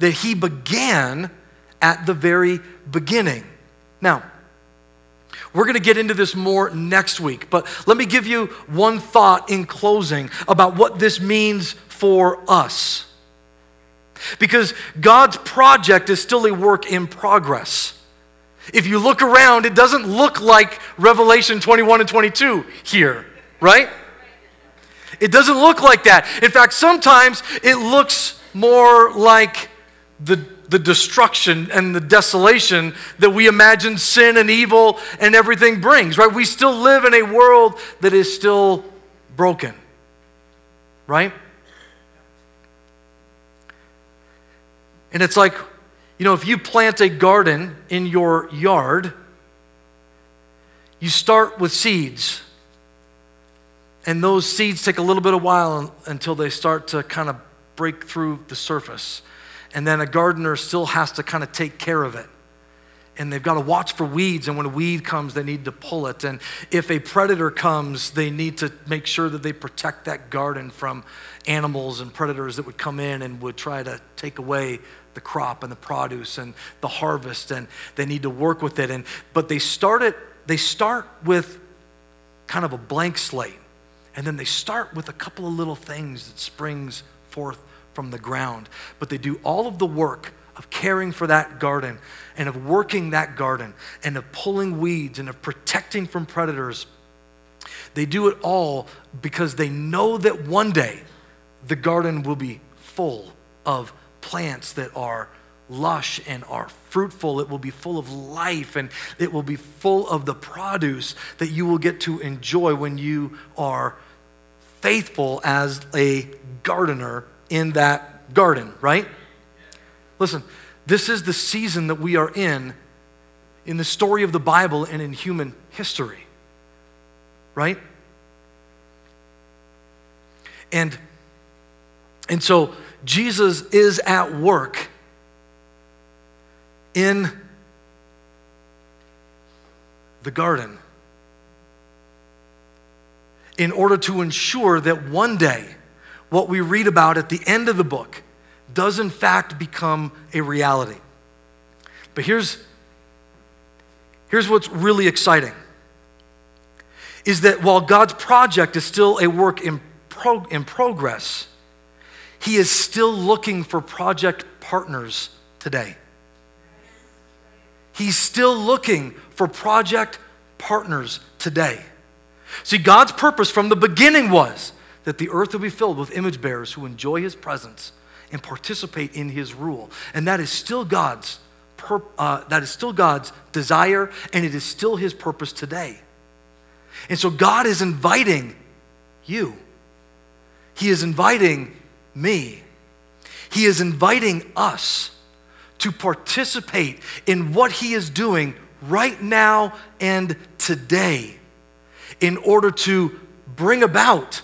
that He began at the very beginning. Now, we're going to get into this more next week, but let me give you one thought in closing about what this means for us. Because God's project is still a work in progress. If you look around, it doesn't look like Revelation 21 and 22 here, right? It doesn't look like that. In fact, sometimes it looks more like the, the destruction and the desolation that we imagine sin and evil and everything brings, right? We still live in a world that is still broken, right? And it's like, you know, if you plant a garden in your yard, you start with seeds. And those seeds take a little bit of while until they start to kind of break through the surface. And then a gardener still has to kind of take care of it. And they've got to watch for weeds. And when a weed comes, they need to pull it. And if a predator comes, they need to make sure that they protect that garden from animals and predators that would come in and would try to take away the crop and the produce and the harvest and they need to work with it. And but they start it they start with kind of a blank slate. And then they start with a couple of little things that springs forth from the ground. But they do all of the work of caring for that garden and of working that garden and of pulling weeds and of protecting from predators. They do it all because they know that one day the garden will be full of plants that are lush and are fruitful. It will be full of life and it will be full of the produce that you will get to enjoy when you are faithful as a gardener in that garden, right? Listen, this is the season that we are in in the story of the Bible and in human history, right? And and so Jesus is at work in the garden in order to ensure that one day what we read about at the end of the book does in fact become a reality. But here's, here's what's really exciting is that while God's project is still a work in, pro, in progress, he is still looking for project partners today. He's still looking for project partners today. See, God's purpose from the beginning was that the earth will be filled with image bearers who enjoy his presence and participate in his rule. And that is still God's uh, that is still God's desire and it is still his purpose today. And so God is inviting you. He is inviting me. He is inviting us to participate in what He is doing right now and today in order to bring about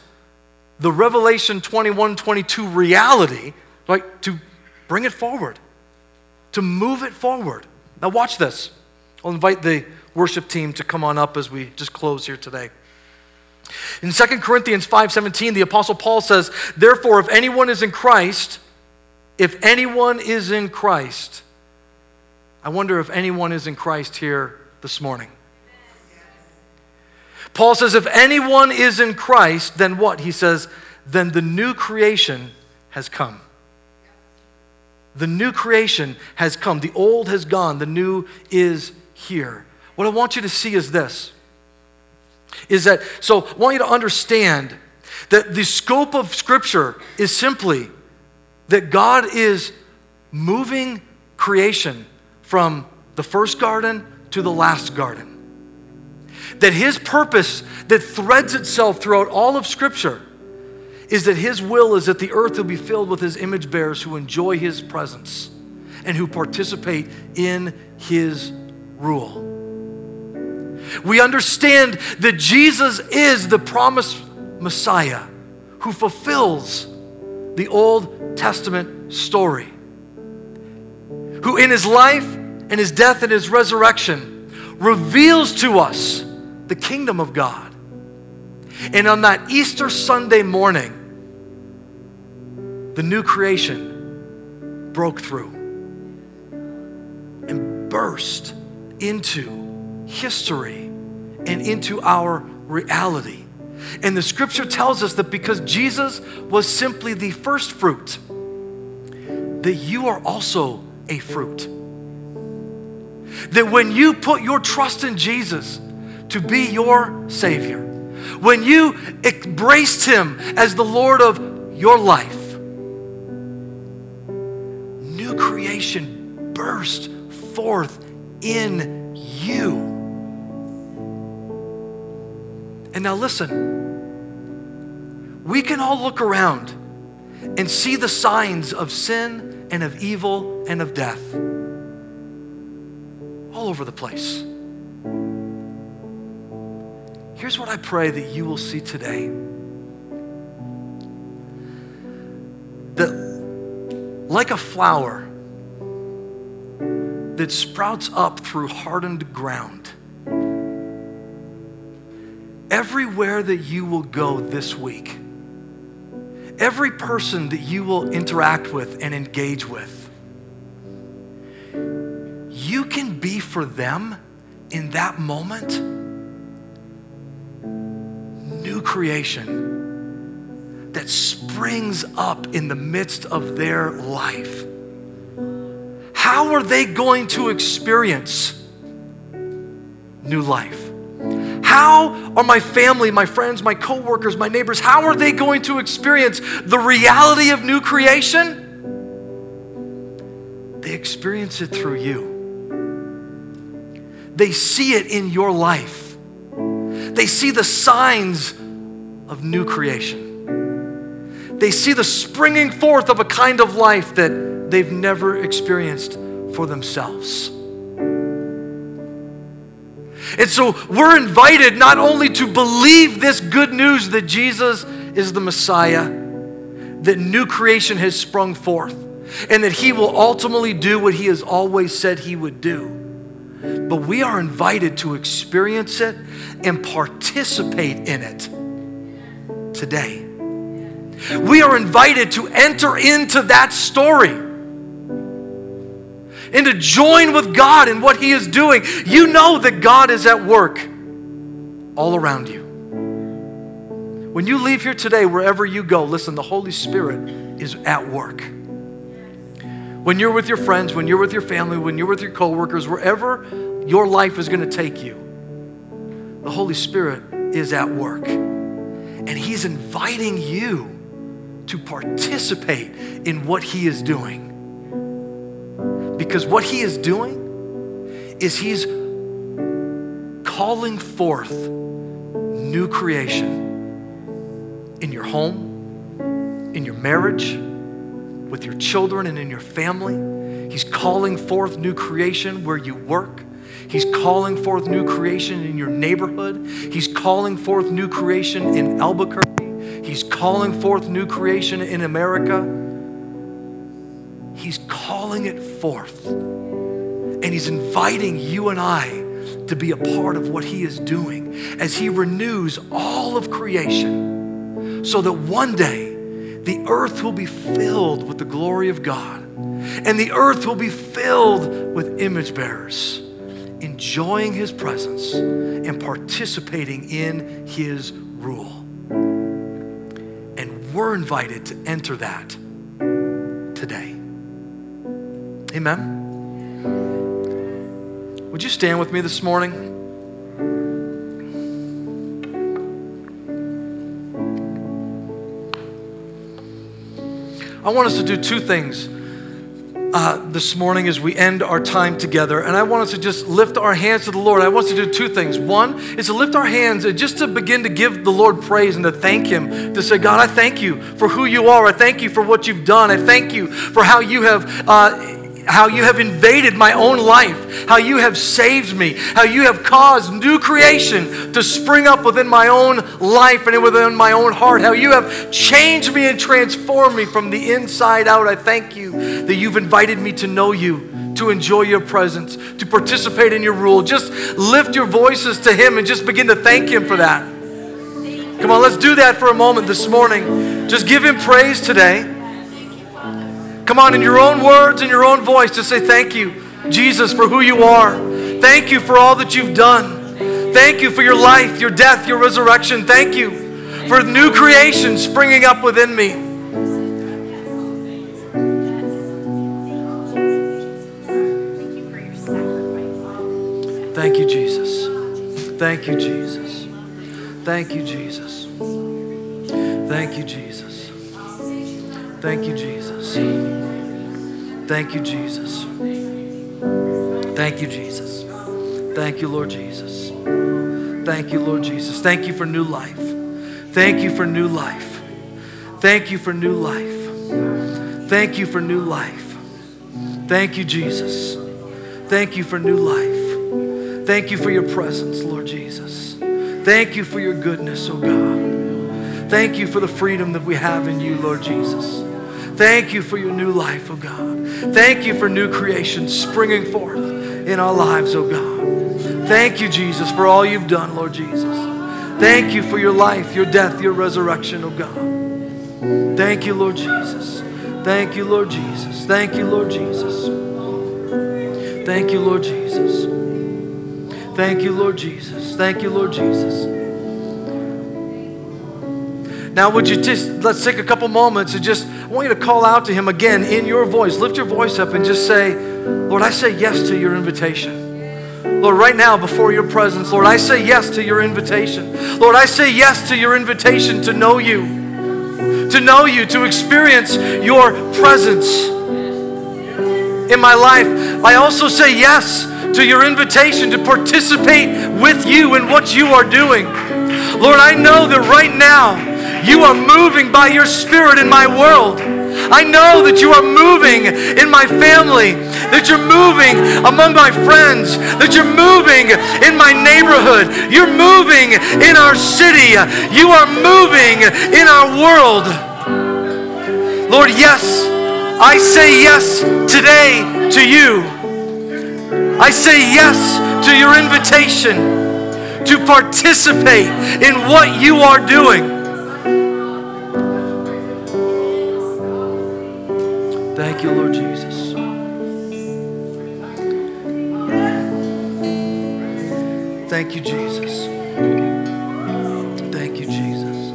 the Revelation 21 22 reality, like to bring it forward, to move it forward. Now, watch this. I'll invite the worship team to come on up as we just close here today. In 2 Corinthians 5:17, the apostle Paul says, "Therefore if anyone is in Christ, if anyone is in Christ, I wonder if anyone is in Christ here this morning. Paul says, if anyone is in Christ, then what? He says, then the new creation has come. The new creation has come. The old has gone. The new is here. What I want you to see is this is that, so I want you to understand That the scope of Scripture is simply that God is moving creation from the first garden to the last garden. That His purpose that threads itself throughout all of Scripture is that His will is that the earth will be filled with His image bearers who enjoy His presence and who participate in His rule. We understand that Jesus is the promised Messiah who fulfills the Old Testament story, who in his life and his death and his resurrection reveals to us the kingdom of God. And on that Easter Sunday morning, the new creation broke through and burst into history and into our reality. And the scripture tells us that because Jesus was simply the first fruit, that you are also a fruit. That when you put your trust in Jesus to be your Savior, when you embraced Him as the Lord of your life, new creation burst forth in you. And now listen, we can all look around and see the signs of sin and of evil and of death. All over the place. Here's what I pray that you will see today. That, like a flower that sprouts up through hardened ground, everywhere that you will go this week, every person that you will interact with and engage with, you can be for them in that moment new creation that springs up in the midst of their life. How are they going to experience new life? How are my family, my friends, my coworkers, my neighbors, how are they going to experience the reality of new creation? They experience it through you. They see it in your life. They see the signs of new creation. They see the springing forth of a kind of life that they've never experienced for themselves. And so we're invited not only to believe this good news that Jesus is the Messiah, that new creation has sprung forth, and that he will ultimately do what he has always said he would do. But we are invited to experience it and participate in it today. We are invited to enter into that story and to join with God in what He is doing. You know that God is at work all around you. When you leave here today, wherever you go, listen, the Holy Spirit is at work. When you're with your friends, when you're with your family, when you're with your coworkers, wherever your life is going to take you, the Holy Spirit is at work. And He's inviting you to participate in what He is doing. Because what he is doing is he's calling forth new creation in your home, in your marriage, with your children, and in your family. He's calling forth new creation where you work. He's calling forth new creation in your neighborhood. He's calling forth new creation in Albuquerque. He's calling forth new creation in America. Calling it forth. And He's inviting you and I to be a part of what He is doing as He renews all of creation so that one day the earth will be filled with the glory of God and the earth will be filled with image bearers enjoying His presence and participating in His rule. And we're invited to enter that today. Amen. Would you stand with me this morning? I want us to do two things uh, this morning as we end our time together. And I want us to just lift our hands to the Lord. I want us to do two things. One is to lift our hands and just to begin to give the Lord praise and to thank Him, to say, God, I thank you for who you are. I thank you for what you've done. I thank you for how you have. Uh, how you have invaded my own life, how you have saved me, how you have caused new creation to spring up within my own life and within my own heart, how you have changed me and transformed me from the inside out. I thank you that you've invited me to know you, to enjoy your presence, to participate in your rule. Just lift your voices to Him and just begin to thank Him for that. Come on, let's do that for a moment this morning. Just give Him praise today. Come on, in your own words, in your own voice, to say thank you, Jesus, for who you are. Thank you for all that you've done. Thank you for your life, your death, your resurrection. Thank you for new creation springing up within me. Thank you, Jesus. Thank you, Jesus. Thank you, Jesus. Thank you, Jesus. Thank you, Jesus. Thank you, Jesus. Thank you, Jesus. Thank you, Lord Jesus. Thank you, Lord Jesus. Thank you for new life. Thank you for new life. Thank you for new life. Thank you for new life. Thank you, Jesus. Thank you for new life. Thank you for your presence, Lord Jesus. Thank you for your goodness, oh God. Thank you for the freedom that we have in you, Lord Jesus. Thank you for your new life, oh God. Thank you for new creation springing forth in our lives, oh God. Thank you, Jesus, for all you've done, Lord Jesus. Thank you for your life, your death, your resurrection, oh God. Thank you, Lord Jesus. Thank you, Lord Jesus. Thank you, Lord Jesus. Thank you, Lord Jesus. Thank you, Lord Jesus. Thank you, Lord Jesus. Now, would you just let's take a couple moments and just I want you to call out to Him again in your voice. Lift your voice up and just say, Lord, I say yes to your invitation. Lord, right now before your presence, Lord, I say yes to your invitation. Lord, I say yes to your invitation to know you, to know you, to experience your presence in my life. I also say yes to your invitation to participate with you in what you are doing. Lord, I know that right now, you are moving by your spirit in my world. I know that you are moving in my family, that you're moving among my friends, that you're moving in my neighborhood, you're moving in our city, you are moving in our world. Lord, yes, I say yes today to you. I say yes to your invitation to participate in what you are doing. Thank you, Lord Jesus. Thank you, Jesus. Thank you, Jesus.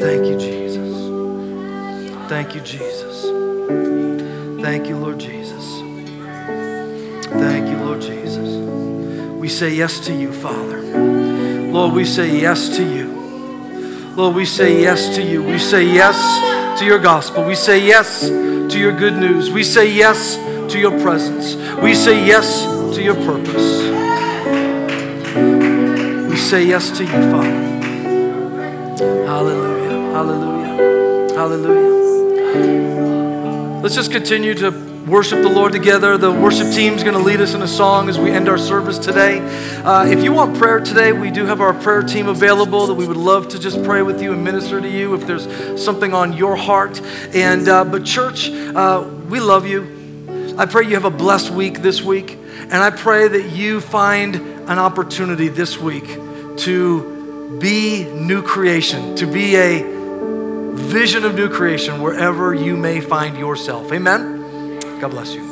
Thank you, Jesus. Thank you, Jesus. Thank you, Lord Jesus. Thank you, Lord Jesus. We say yes to you, Father. Lord, we say yes to you. Lord, we say yes to you. We say yes to your gospel. We say yes to your good news. We say yes to your presence. We say yes to your purpose. We say yes to you, Father. Hallelujah. Hallelujah. Hallelujah. Let's just continue to worship the Lord together. The worship team is going to lead us in a song as we end our service today. Uh, if you want prayer today, we do have our prayer team available that we would love to just pray with you and minister to you if there's something on your heart. And uh, but church, uh, we love you. I pray you have a blessed week this week, and I pray that you find an opportunity this week to be new creation, to be a vision of new creation wherever you may find yourself. Amen. God bless you.